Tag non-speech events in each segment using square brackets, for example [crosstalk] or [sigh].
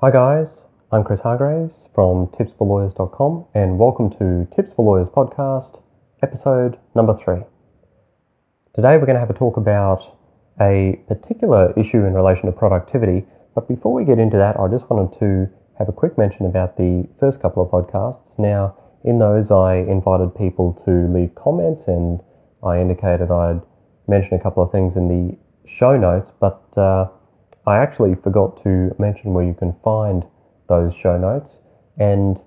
Hi guys, I'm Chris Hargraves from tipsforlawyers.com and welcome to Tips for Lawyers podcast, episode number three. Today we're going to have a talk about a particular issue in relation to productivity, but before we get into that, I just wanted to have a quick mention about the first couple of podcasts. Now, in those, I invited people to leave comments and I indicated I'd mention a couple of things in the show notes, but uh, I actually forgot to mention where you can find those show notes, and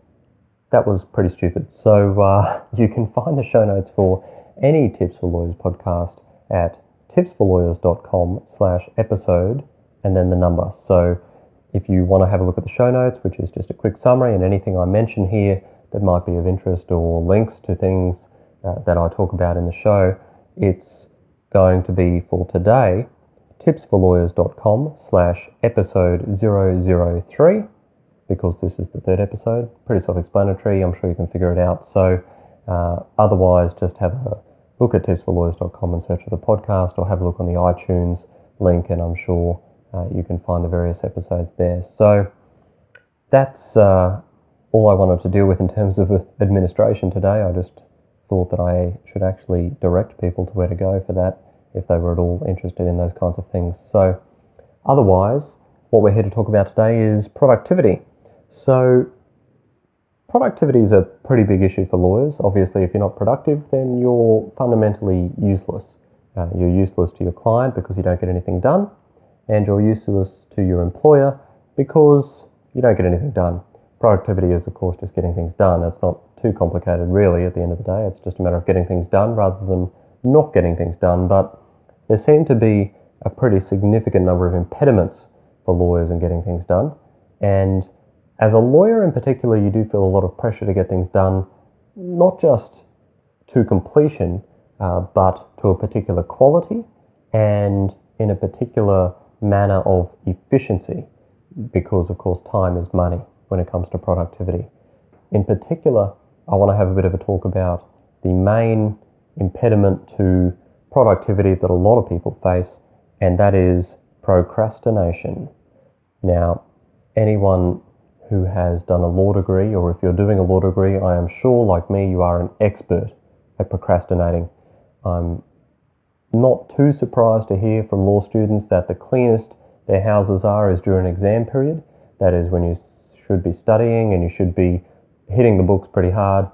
that was pretty stupid. So uh, [laughs] you can find the show notes for any Tips for Lawyers podcast at tipsforlawyers.com slash episode and then the number. So if you want to have a look at the show notes, which is just a quick summary and anything I mention here that might be of interest or links to things uh, that I talk about in the show, it's going to be for today tipsforlawyers.com slash episode 003 because this is the third episode. Pretty self-explanatory. I'm sure you can figure it out. So uh, otherwise, just have a look at tipsforlawyers.com and search for the podcast or have a look on the iTunes link and I'm sure uh, you can find the various episodes there. So that's uh, all I wanted to deal with in terms of administration today. I just thought that I should actually direct people to where to go for that if they were at all interested in those kinds of things. So, otherwise, what we're here to talk about today is productivity. So, productivity is a pretty big issue for lawyers. Obviously, if you're not productive, then you're fundamentally useless. Uh, you're useless to your client because you don't get anything done, and you're useless to your employer because you don't get anything done. Productivity is, of course, just getting things done. It's not too complicated, really, at the end of the day. It's just a matter of getting things done rather than not getting things done. But there seem to be a pretty significant number of impediments for lawyers in getting things done. And as a lawyer in particular, you do feel a lot of pressure to get things done, not just to completion, uh, but to a particular quality and in a particular manner of efficiency, because of course time is money when it comes to productivity. In particular, I want to have a bit of a talk about the main impediment to productivity that a lot of people face, and that is procrastination. Now, anyone who has done a law degree, or if you're doing a law degree, I am sure, like me, you are an expert at procrastinating. I'm not too surprised to hear from law students that the cleanest their houses are is during exam period. That is when you should be studying and you should be hitting the books pretty hard.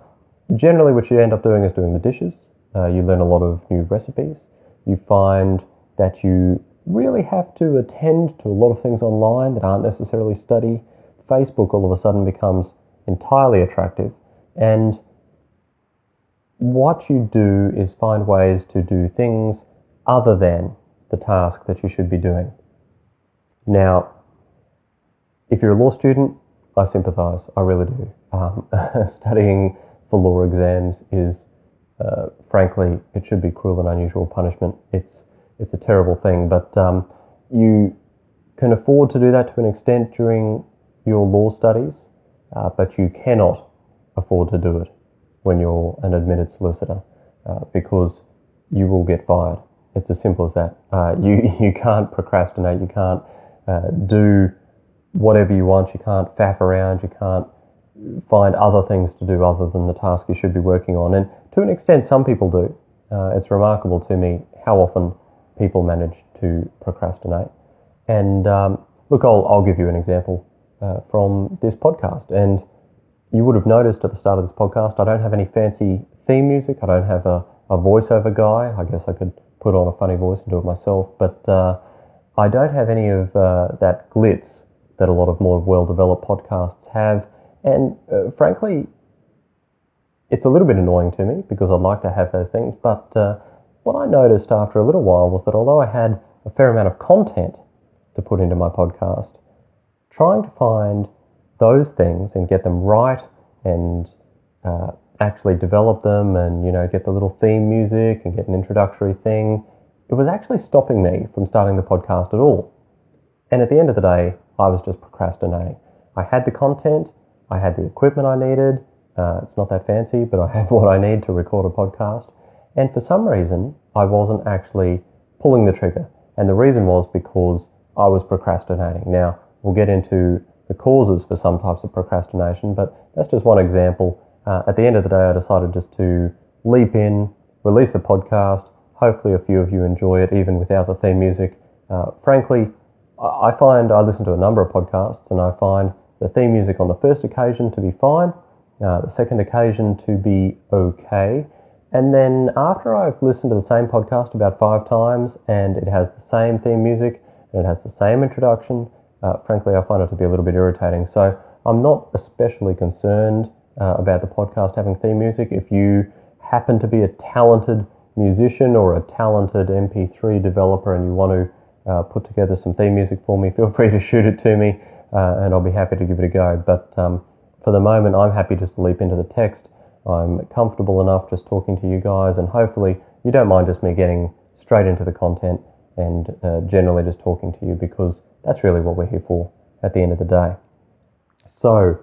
Generally, what you end up doing is doing the dishes uh, you learn a lot of new recipes. You find that you really have to attend to a lot of things online that aren't necessarily study. Facebook all of a sudden becomes entirely attractive. And what you do is find ways to do things other than the task that you should be doing. Now, if you're a law student, I sympathize. I really do. Um, [laughs] studying for law exams is uh, frankly, it should be cruel and unusual punishment. It's it's a terrible thing, but um, you can afford to do that to an extent during your law studies, uh, but you cannot afford to do it when you're an admitted solicitor uh, because you will get fired. It's as simple as that. Uh, you [laughs] you can't procrastinate. You can't uh, do whatever you want. You can't faff around. You can't find other things to do other than the task you should be working on. And to an extent, some people do. Uh, it's remarkable to me how often people manage to procrastinate. And um, look, I'll, I'll give you an example uh, from this podcast. And you would have noticed at the start of this podcast, I don't have any fancy theme music. I don't have a, a voiceover guy. I guess I could put on a funny voice and do it myself. But uh, I don't have any of uh, that glitz that a lot of more well developed podcasts have. And uh, frankly, it's a little bit annoying to me because I'd like to have those things. But uh, what I noticed after a little while was that although I had a fair amount of content to put into my podcast, trying to find those things and get them right and uh, actually develop them and you know get the little theme music and get an introductory thing, it was actually stopping me from starting the podcast at all. And at the end of the day, I was just procrastinating. I had the content, I had the equipment I needed, uh, it's not that fancy, but I have [laughs] what I need to record a podcast. And for some reason, I wasn't actually pulling the trigger. And the reason was because I was procrastinating. Now, we'll get into the causes for some types of procrastination, but that's just one example. Uh, at the end of the day, I decided just to leap in, release the podcast. Hopefully, a few of you enjoy it even without the theme music. Uh, frankly, I find I listen to a number of podcasts and I find the theme music on the first occasion to be fine, uh, the second occasion to be okay. And then after I've listened to the same podcast about five times and it has the same theme music and it has the same introduction, uh, frankly, I find it to be a little bit irritating. So I'm not especially concerned uh, about the podcast having theme music. If you happen to be a talented musician or a talented MP3 developer and you want to uh, put together some theme music for me, [laughs] feel free to shoot it to me uh, and I'll be happy to give it a go. But um, for the moment, I'm happy just to leap into the text. I'm comfortable enough just talking to you guys, and hopefully, you don't mind just me getting straight into the content and uh, generally just talking to you because that's really what we're here for at the end of the day. So,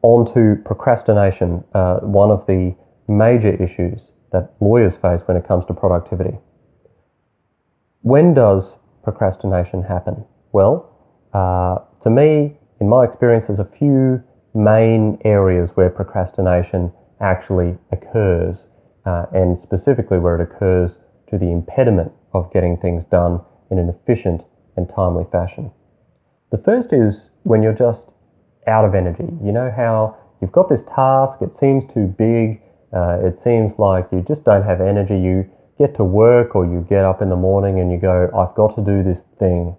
on to procrastination, uh, one of the major issues that lawyers face when it comes to productivity. When does procrastination happen? Well, uh, to me, in my experience, there's a few main areas where procrastination actually occurs, uh, and specifically where it occurs to the impediment of getting things done in an efficient and timely fashion. The first is when you're just out of energy. You know how you've got this task, it seems too big, uh, it seems like you just don't have energy. You get to work or you get up in the morning and you go, I've got to do this thing,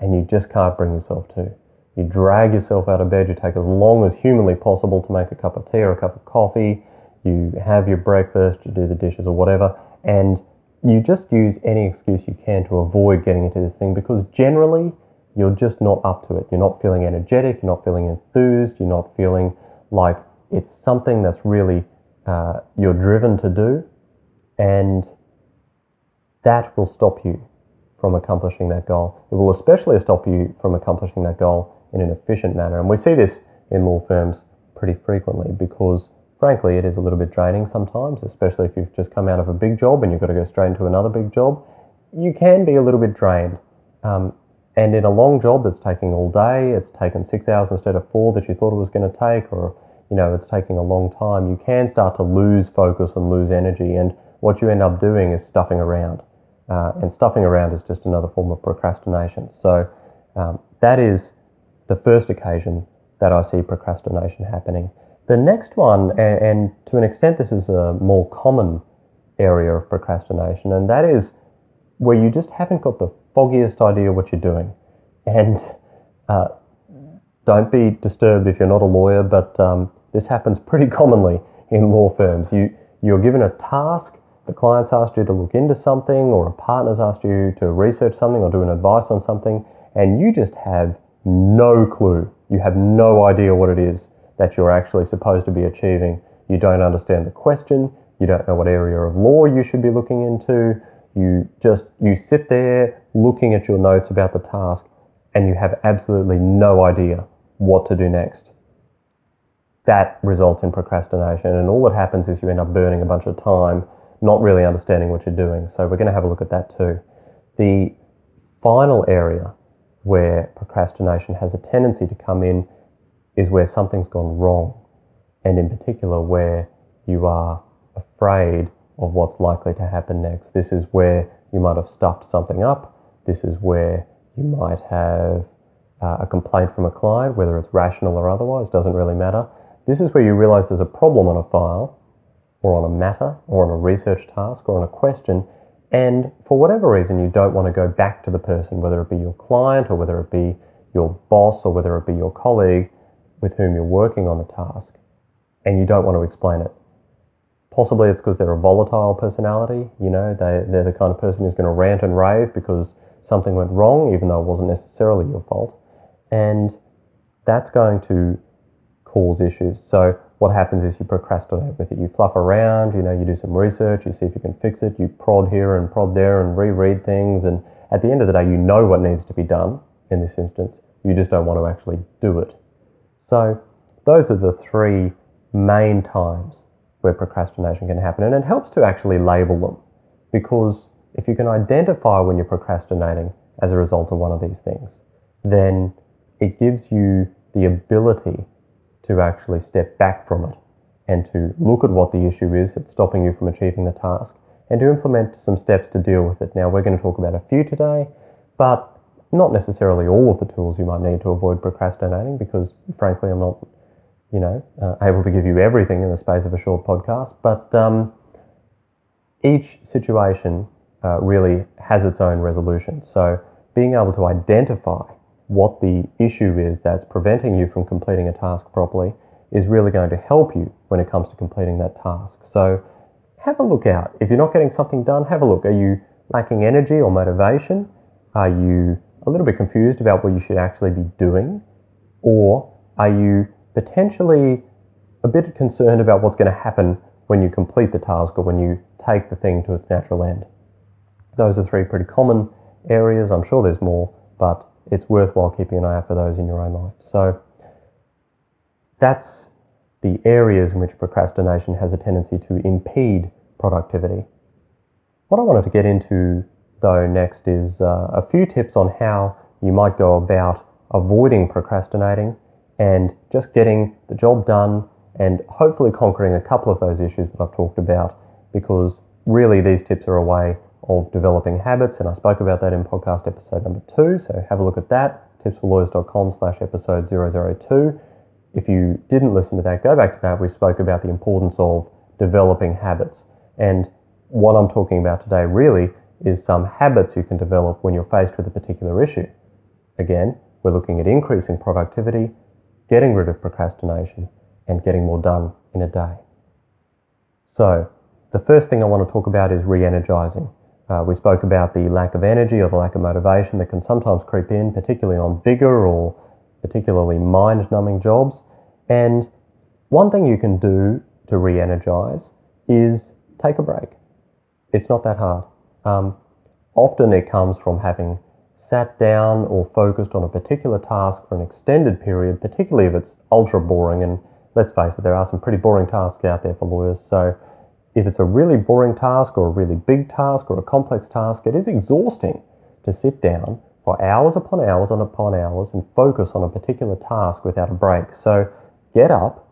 and you just can't bring yourself to. You drag yourself out of bed, you take as long as humanly possible to make a cup of tea or a cup of coffee, you have your breakfast, you do the dishes or whatever, and you just use any excuse you can to avoid getting into this thing because generally you're just not up to it. You're not feeling energetic, you're not feeling enthused, you're not feeling like it's something that's really uh, you're driven to do, and that will stop you from accomplishing that goal. It will especially stop you from accomplishing that goal in an efficient manner. And we see this in law firms pretty frequently because, frankly, it is a little bit draining sometimes, especially if you've just come out of a big job and you've got to go straight into another big job. You can be a little bit drained. Um, and in a long job that's taking all day, it's taken six hours instead of four that you thought it was going to take, or you know, it's taking a long time, you can start to lose focus and lose energy. And what you end up doing is stuffing around. Uh, and stuffing around is just another form of procrastination. So um, that is the first occasion that I see procrastination happening. The next one, and, and to an extent, this is a more common area of procrastination, and that is where you just haven't got the foggiest idea what you're doing. And uh, don't be disturbed if you're not a lawyer, but um, this happens pretty [laughs] commonly in law firms. You, you're given a task, the client's asked you to look into something, or a partner's asked you to research something or do an advice on something, and you just have no clue. You have no idea what it is that you're actually supposed to be achieving. You don't understand the question. You don't know what area of law you should be looking into. You just you sit there looking at your notes about the task and you have absolutely no idea what to do next. That results in procrastination and all that happens is you end up burning a bunch of time not really understanding what you're doing. So we're going to have a look at that too. The final area where procrastination has a tendency to come in is where something's gone wrong, and in particular where you are afraid of what's likely to happen next. This is where you might have stuffed something up. This is where you might have uh, a complaint from a client, whether it's rational or otherwise, doesn't really matter. This is where you realize there's a problem on a file, or on a matter, or on a research task, or on a question, and for whatever reason, you don't want to go back to the person, whether it be your client or whether it be your boss or whether it be your colleague with whom you're working on the task, and you don't want to explain it. Possibly it's because they're a volatile personality, you know, they, they're the kind of person who's going to rant and rave because something went wrong, even though it wasn't necessarily your fault. And that's going to cause issues. So what happens is you procrastinate with it. You fluff around, you know, you do some research, you see if you can fix it, you prod here and prod there and reread things. And at the end of the day, you know what needs to be done in this instance. You just don't want to actually do it. So those are the three main times where procrastination can happen. And it helps to actually label them because if you can identify when you're procrastinating as a result of one of these things, then it gives you the ability to actually step back from it and to look at what the issue is that's stopping you from achieving the task and to implement some steps to deal with it. Now, we're going to talk about a few today, but not necessarily all of the tools you might need to avoid procrastinating because, frankly, I'm not, you know, uh, able to give you everything in the space of a short podcast. But um, each situation uh, really has its own resolution. So, being able to identify what the issue is that's preventing you from completing a task properly is really going to help you when it comes to completing that task. So, have a look out. If you're not getting something done, have a look. Are you lacking energy or motivation? Are you a little bit confused about what you should actually be doing? Or are you potentially a bit concerned about what's going to happen when you complete the task or when you take the thing to its natural end? Those are three pretty common areas. I'm sure there's more, but it's worthwhile keeping an eye out for those in your own life. So that's the areas in which procrastination has a tendency to impede productivity. What I wanted to get into though next is uh, a few tips on how you might go about avoiding procrastinating and just getting the job done and hopefully conquering a couple of those issues that I've talked about because really these tips are a way of developing habits and I spoke about that in podcast episode number two so have a look at that tipsforlawyers.com slash episode 002 if you didn't listen to that go back to that we spoke about the importance of developing habits and what I'm talking about today really is some habits you can develop when you're faced with a particular issue. Again, we're looking at increasing productivity, getting rid of procrastination, and getting more done in a day. So, the first thing I want to talk about is re energizing. Uh, we spoke about the lack of energy or the lack of motivation that can sometimes creep in, particularly on bigger or particularly mind numbing jobs. And one thing you can do to re energize is take a break. It's not that hard. Um, often it comes from having sat down or focused on a particular task for an extended period, particularly if it's ultra boring. And let's face it, there are some pretty boring tasks out there for lawyers. So if it's a really boring task or a really big task or a complex task, it is exhausting to sit down for hours upon hours and upon hours and focus on a particular task without a break. So get up,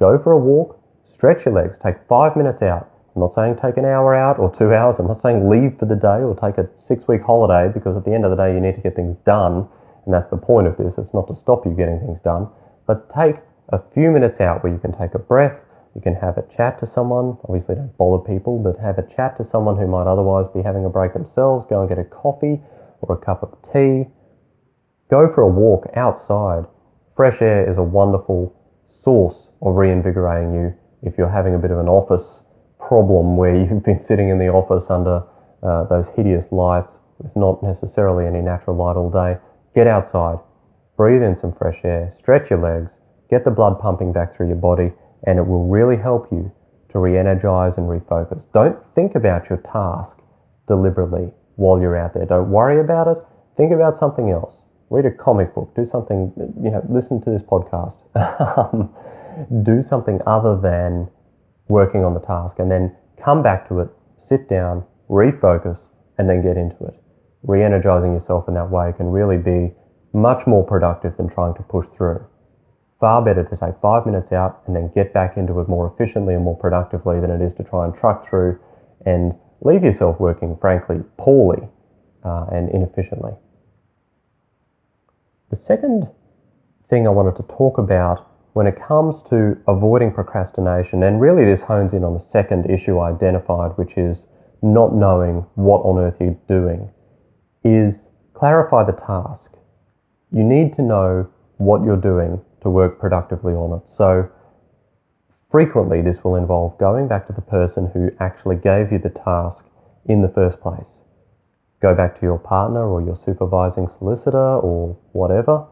go for a walk, stretch your legs, take five minutes out, I'm not saying take an hour out or two hours. I'm not saying leave for the day or take a six week holiday because at the end of the day you need to get things done. And that's the point of this. It's not to stop you getting things done. But take a few minutes out where you can take a breath, you can have a chat to someone. Obviously, don't bother people, but have a chat to someone who might otherwise be having a break themselves. Go and get a coffee or a cup of tea. Go for a walk outside. Fresh air is a wonderful source of reinvigorating you if you're having a bit of an office problem where [laughs] you've been sitting in the office under uh, those hideous lights with not necessarily any natural light all day, get outside, breathe in some fresh air, stretch your legs, get the blood pumping back through your body, and it will really help you to re energize and refocus. Don't think about your task deliberately while you're out there. Don't worry about it. Think about something else. Read a comic book. Do something, you know, listen to this podcast. [laughs] do something other than working on the task and then come back to it, sit down, refocus, and then get into it. Re energizing yourself in that way can really be much more productive than trying to push through. Far better to take five minutes out and then get back into it more efficiently and more productively than it is to try and truck through and leave yourself working, frankly, poorly uh, and inefficiently. The second thing I wanted to talk about when it comes to avoiding procrastination, and really this hones in on the second issue I identified, which is not knowing what on earth you're doing, is clarify the task. You need to know what you're doing to work productively on it. So frequently this will involve going back to the person who actually gave you the task in the first place. Go back to your partner or your supervising solicitor or whatever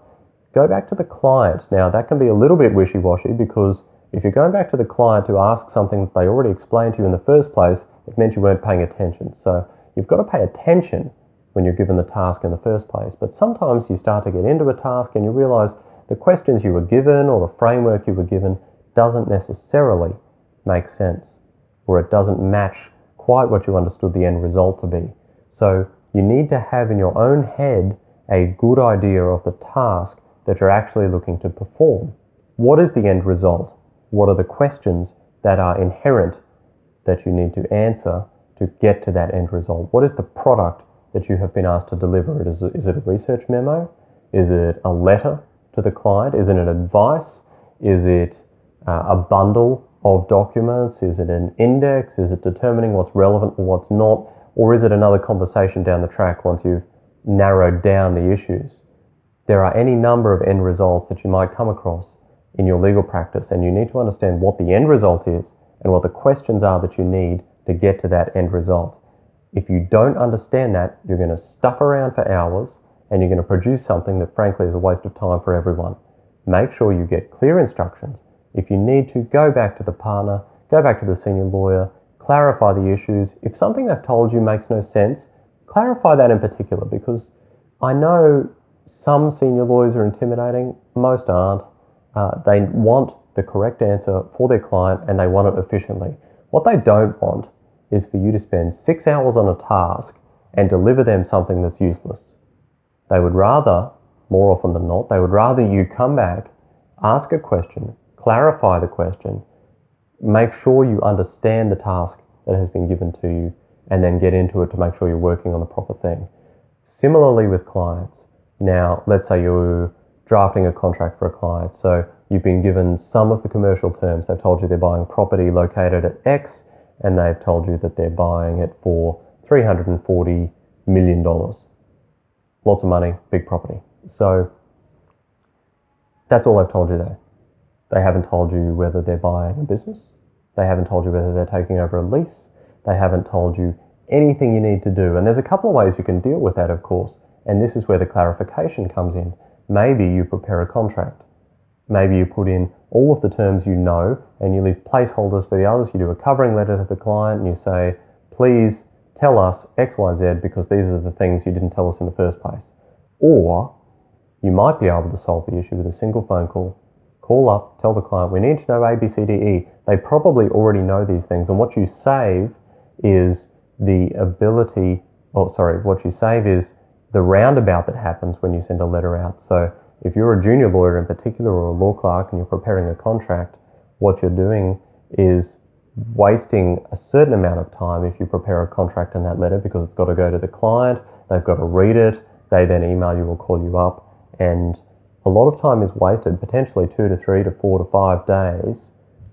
go back to the client. Now, that can be a little bit wishy washy because if you're going back to the client to ask something that they already explained to you in the first place, it meant you weren't paying attention. So you've got to pay attention when you're given the task in the first place. But sometimes you start to get into a task and you realize the questions you were given or the framework you were given doesn't necessarily make sense or it doesn't match quite what you understood the end result to be. So you need to have in your own head a good idea of the task that you're actually looking to perform. What is the end result? What are the questions that are inherent that you need to answer to get to that end result? What is the product that you have been asked to deliver? Is it, is it a research memo? Is it a letter to the client? Is it an advice? Is it uh, a bundle of documents? Is it an index? Is it determining what's relevant or what's not? Or is it another conversation down the track once you've narrowed down the issues? There are any number of end results that you might come across in your legal practice, and you need to understand what the end result is and what the questions are that you need to get to that end result. If you don't understand that, you're going to stuff around for hours and you're going to produce something that frankly is a waste of time for everyone. Make sure you get clear instructions. If you need to, go back to the partner, go back to the senior lawyer, clarify the issues. If something they've told you makes no sense, clarify that in particular because I know some senior lawyers are intimidating, most aren't. Uh, they want the correct answer for their client and they want it efficiently. What they don't want is for you to spend six hours on a task and deliver them something that's useless. They would rather, more often than not, they would rather you come back, ask a question, clarify the question, make sure you understand the task that has been given to you, and then get into it to make sure you're working on the proper thing. Similarly with clients. Now, let's say you're drafting a contract for a client. So you've been given some of the commercial terms. They've told you they're buying property located at X, and they've told you that they're buying it for $340 million. Lots of money, big property. So that's all they've told you there. They haven't told you whether they're buying a business. They haven't told you whether they're taking over a lease. They haven't told you anything you need to do. And there's a couple of ways you can deal with that, of course. And this is where the clarification comes in. Maybe you prepare a contract. Maybe you put in all of the terms you know and you leave placeholders for the others. You do a covering letter to the client and you say, please tell us X, Y, Z because these are the things you didn't tell us in the first place. Or you might be able to solve the issue with a single phone call. Call up, tell the client, we need to know A, B, C, D, E. They probably already know these things. And what you save is the ability, oh, sorry, what you save is the roundabout that happens when you send a letter out. So if you're a junior lawyer in particular or a law clerk and you're preparing a contract, what you're doing is wasting a certain amount of time if you prepare a contract in that letter because it's got to go to the client, they've got to read it, they then email you or call you up, and a lot of time is wasted, potentially two to three to four to five days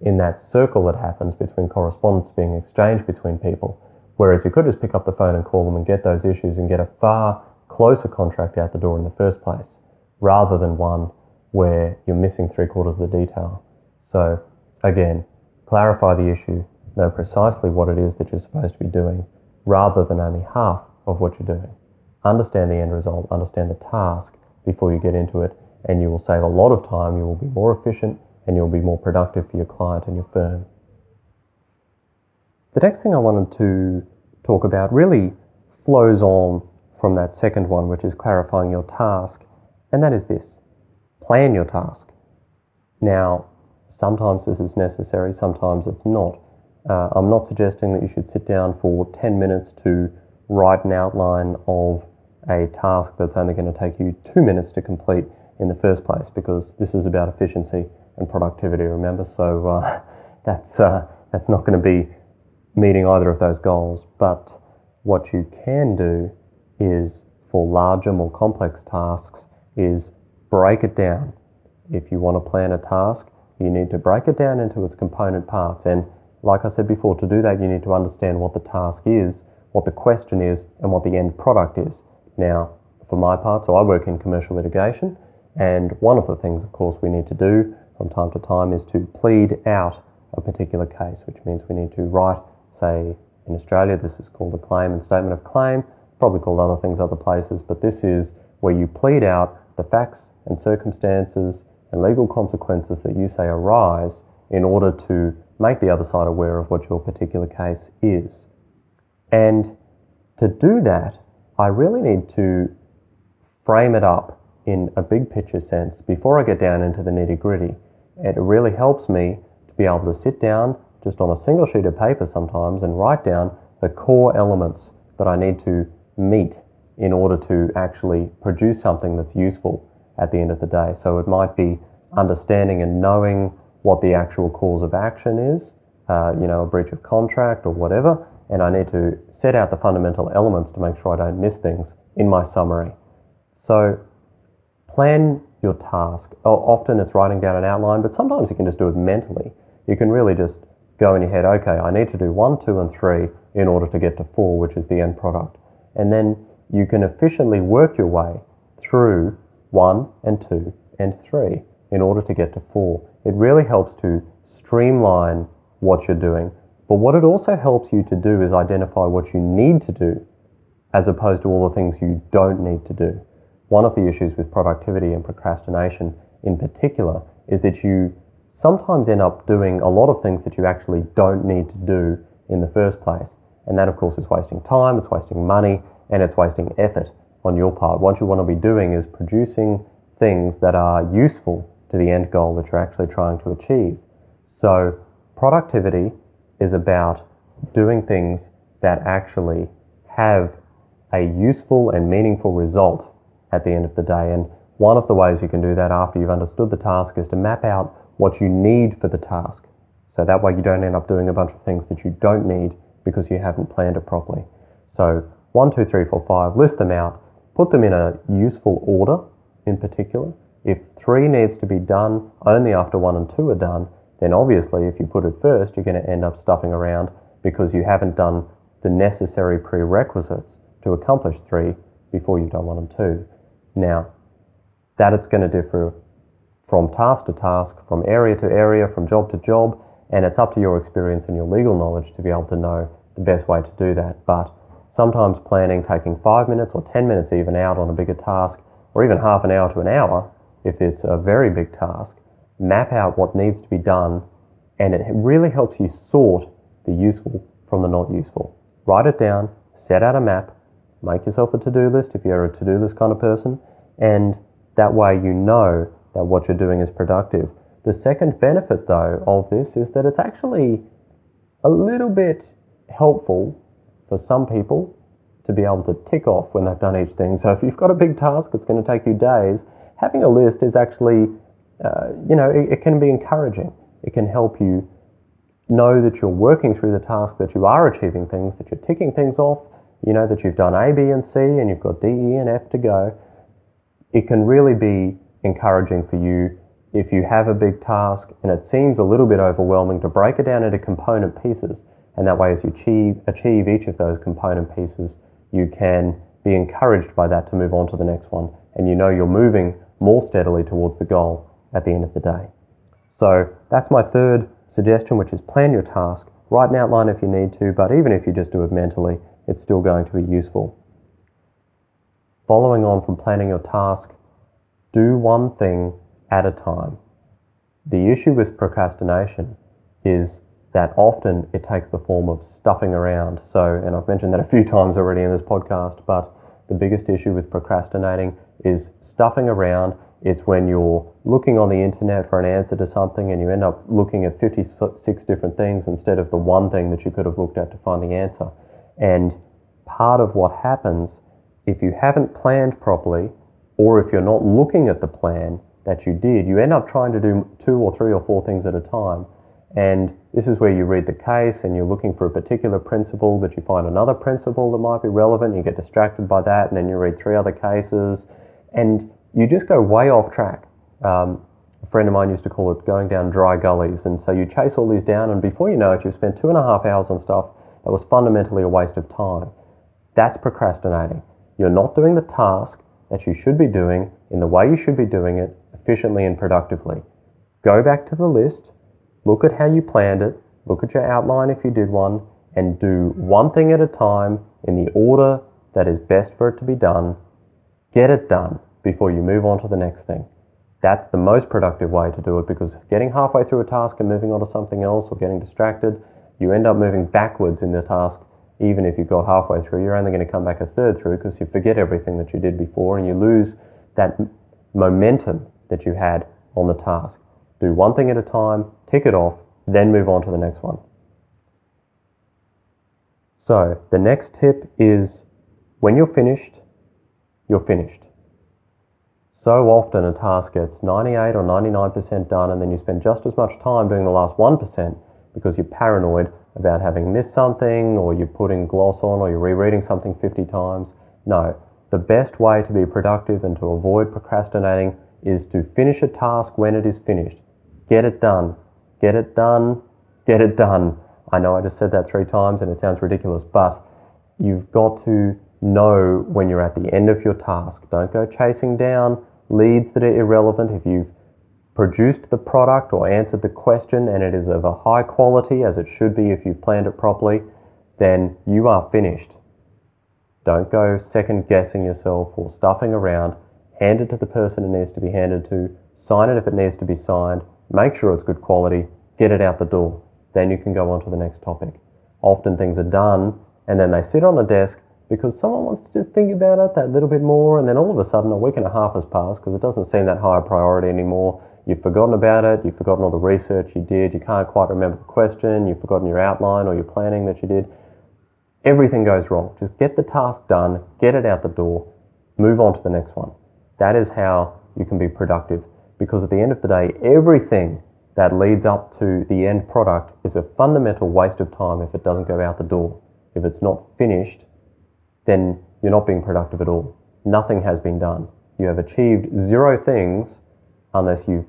in that circle that happens between correspondence being exchanged between people. Whereas you could just pick up the phone and call them and get those issues and get a far closer contract out the door in the first place rather than one where you're missing three quarters of the detail. So, again, clarify the issue, know precisely what it is that you're supposed to be doing, rather than only half of what you're doing. Understand the end result, understand the task before you get into it, and you will save a lot of time, you will be more efficient, and you'll be more productive for your client and your firm. The next thing I wanted to talk about really flows on from that second one, which is clarifying your task and that is this plan your task. Now, sometimes this is necessary, sometimes it's not. Uh, I'm not suggesting that you should sit down for 10 minutes to write an outline of a task that's only going to take you two minutes to complete in the first place because this is about efficiency and productivity, remember? So uh, [laughs] that's, uh, that's not going to be meeting either of those goals. But what you can do is for larger, more complex tasks, is break it down. If you want to plan a task, you need to break it down into its component parts. And like I said before, to do that, you need to understand what the task is, what the question is, and what the end product is. Now, for my part, so I work in commercial litigation, and one of the things, of course, we need to do from time to time is to plead out a particular case, which means we need to write, say, in Australia, this is called a claim and statement of claim, probably called other things other places, but this is where you plead out the facts and circumstances and legal consequences that you say arise in order to make the other side aware of what your particular case is. And to do that, I really need to frame it up in a big picture sense before I get down into the nitty gritty. It really helps me to be able to sit down just on a single sheet of paper sometimes and write down the core elements that I need to meet in order to actually produce something that's useful at the end of the day. So it might be understanding and knowing what the actual cause of action is, uh, you know, a breach of contract or whatever, and I need to set out the fundamental elements to make sure I don't miss things in my summary. So plan your task. Often it's writing down an outline, but sometimes you can just do it mentally. You can really just go in your head, okay, I need to do one, two, and three in order to get to four, which is the end product. And then you can efficiently work your way through one and two and three in order to get to four. It really helps to streamline what you're doing. But what it also helps you to do is identify what you need to do as opposed to all the things you don't need to do. One of the issues with productivity and procrastination in particular is that you sometimes end up doing a lot of things that you actually don't need to do in the first place. And that, of course, is wasting time, it's wasting money, and it's wasting effort on your part. What you want to be doing is producing things that are useful to the end goal that you're actually trying to achieve. So, productivity is about doing things that actually have a useful and meaningful result at the end of the day. And one of the ways you can do that after you've understood the task is to map out what you need for the task. So that way you don't end up doing a bunch of things that you don't need because you haven't planned it properly. So one, two, three, four, five, list them out, put them in a useful order in particular. If three needs to be done only after one and two are done, then obviously if you put it first, you're going to end up stuffing around because you haven't done the necessary prerequisites to accomplish three before you've done one and two. Now, that it's going to differ from task to task, from area to area, from job to job, and it's up to your experience and your legal knowledge to be able to know the best way to do that. But sometimes planning taking five minutes or 10 minutes even out on a bigger task, or even half an hour to an hour, if it's a very big task, map out what needs to be done, and it really helps you sort the useful from the not useful. Write it down, set out a map, make yourself a to do list if you're a to do list kind of person, and that way you know that what you're doing is productive. The second benefit, though, of this is that it's actually a little bit helpful for some people to be able to tick off when they've done each thing. So if you've got a big task that's going to take you days, having a list is actually, uh, you know, it, it can be encouraging. It can help you know that you're working through the task, that you are achieving things, that you're ticking things off, you know that you've done A, B, and C, and you've got D, E, and F to go. It can really be encouraging for you if you have a big task and it seems a little bit overwhelming to break it down into component pieces. And that way, as you achieve, achieve each of those component pieces, you can be encouraged by that to move on to the next one. And you know you're moving more steadily towards the goal at the end of the day. So that's my third suggestion, which is plan your task. Write an outline if you need to, but even if you just do it mentally, it's still going to be useful. Following on from planning your task, do one thing at a time. The issue with procrastination is that often it takes the form of stuffing around. So, and I've mentioned that a few times already in this podcast, but the biggest issue with procrastinating is stuffing around. It's when you're looking on the internet for an answer to something and you end up looking at 56 different things instead of the one thing that you could have looked at to find the answer. And part of what happens if you haven't planned properly, or if you're not looking at the plan that you did, you end up trying to do two or three or four things at a time. And this is where you read the case and you're looking for a particular principle, but you find another principle that might be relevant. You get distracted by that, and then you read three other cases, and you just go way off track. Um, a friend of mine used to call it going down dry gullies. And so you chase all these down, and before you know it, you've spent two and a half hours on stuff that was fundamentally a waste of time. That's procrastinating. You're not doing the task that you should be doing in the way you should be doing it efficiently and productively. Go back to the list, look at how you planned it, look at your outline if you did one, and do one thing at a time in the order that is best for it to be done. Get it done before you move on to the next thing. That's the most productive way to do it because getting halfway through a task and moving on to something else or getting distracted, you end up moving backwards in the task even if you got halfway through, you're only going to come back a third through because you forget everything that you did before and you lose that momentum that you had on the task. Do one thing at a time, tick it off, then move on to the next one. So, the next tip is when you're finished, you're finished. So, often a task gets 98 or 99% done, and then you spend just as much time doing the last 1% because you're paranoid about having missed something, or you're putting gloss on, or you're rereading something 50 times. No, the best way to be productive and to avoid procrastinating is to finish a task when it is finished. Get it done. Get it done. Get it done. I know I just said that three times and it sounds ridiculous, but you've got to know when you're at the end of your task. Don't go chasing down leads that are irrelevant. If you've produced the product or answered the question and it is of a high quality, as it should be if you've planned it properly, then you are finished. Don't go second guessing yourself or stuffing around. Hand it to the person it needs to be handed to. Sign it if it needs to be signed. Make sure it's good quality. Get it out the door. Then you can go on to the next topic. Often things are done and then they sit on the desk because someone wants to just think about it that little bit more, and then all of a sudden a week and a half has passed because it doesn't seem that high a priority anymore. You've forgotten about it, you've forgotten all the research you did, you can't quite remember the question, you've forgotten your outline or your planning that you did. Everything goes wrong. Just get the task done, get it out the door, move on to the next one. That is how you can be productive because at the end of the day, everything that leads up to the end product is a fundamental waste of time if it doesn't go out the door. If it's not finished, then you're not being productive at all. Nothing has been done. You have achieved zero things unless you've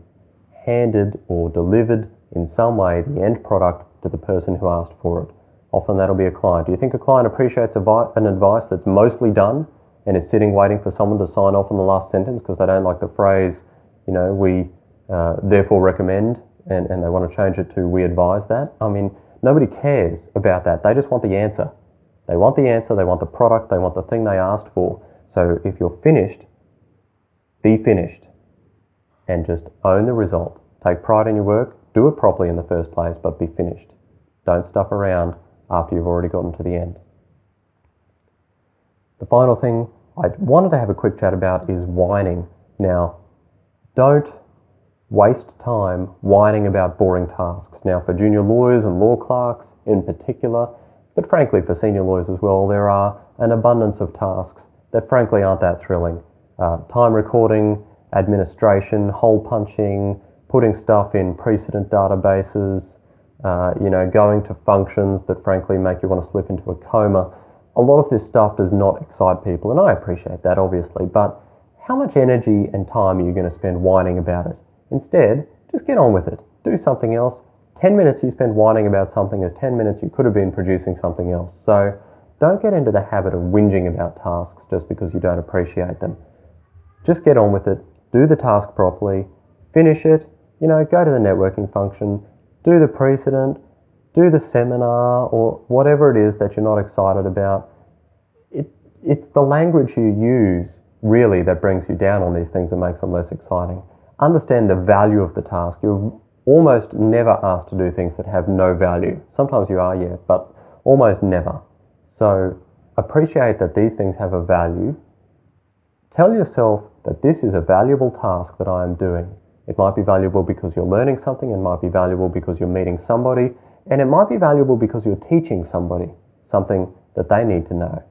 handed or delivered in some way the end product to the person who asked for it. Often that'll be a client. Do you think a client appreciates an advice that's mostly done and is sitting waiting for someone to sign off on the last sentence because they don't like the phrase, you know, we uh, therefore recommend and, and they want to change it to we advise that? I mean, nobody cares about that. They just want the answer. They want the answer, they want the product, they want the thing they asked for. So if you're finished, be finished and just own the result. Take pride in your work, do it properly in the first place, but be finished. Don't stuff around after you've already gotten to the end. The final thing I wanted to have a quick chat about is whining. Now, don't waste time whining about boring tasks. Now, for junior lawyers and law clerks in particular, but frankly, for senior lawyers as well, there are an abundance of tasks that frankly aren't that thrilling. Uh, time recording, administration, hole punching, putting stuff in precedent databases, uh, you know, going to functions that frankly make you want to slip into a coma. A lot of this stuff does not excite people, and I appreciate that obviously, but how much energy and time are you going to spend whining about it? Instead, just get on with it. Do something else 10 minutes you spend whining about something is 10 minutes you could have been producing something else. So don't get into the habit of whinging about tasks just because you don't appreciate them. Just get on with it, do the task properly, finish it, you know, go to the networking function, do the precedent, do the seminar or whatever it is that you're not excited about. It, it's the language you use really that brings you down on these things and makes them less exciting. Understand the value of the task. You're almost never asked to do things that have no value. Sometimes you are, yeah, but almost never. So appreciate that these things have a value. Tell yourself that this is a valuable task that I am doing. It might be valuable because you're learning something, it might be valuable because you're meeting somebody, and it might be valuable because you're teaching somebody something that they need to know.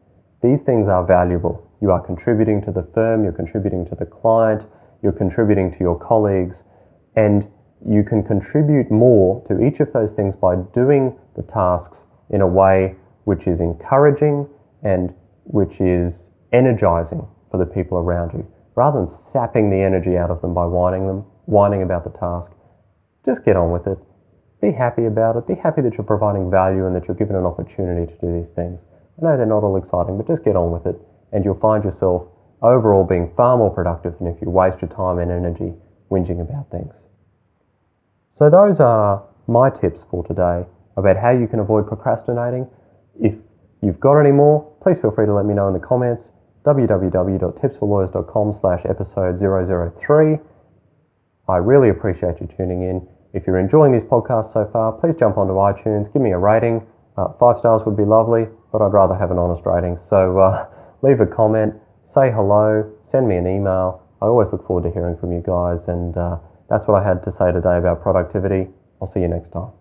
These things are valuable. You are contributing to the firm, you're contributing to the client, you're contributing to your colleagues, and you can contribute more to each of those things by doing the tasks in a way which is encouraging and which is energizing for the people around you. Rather than sapping the energy out of them by whining them, whining about the task, just get on with it. Be happy about it. Be happy that you're providing value and that you're given an opportunity to do these things. I know they're not all exciting, but just get on with it and you'll find yourself overall being far more productive than if you waste your time and energy whinging about things. So those are my tips for today about how you can avoid procrastinating. If you've got any more, please feel free to let me know in the comments. www.tipsforlawyers.com slash episode 003. I really appreciate you tuning in. If you're enjoying this podcast so far, please jump onto iTunes, give me a rating. Uh, five stars would be lovely, but I'd rather have an honest rating. So uh, leave a comment, say hello, send me an email. I always look forward to hearing from you guys and uh, that's what I had to say today about productivity. I'll see you next time.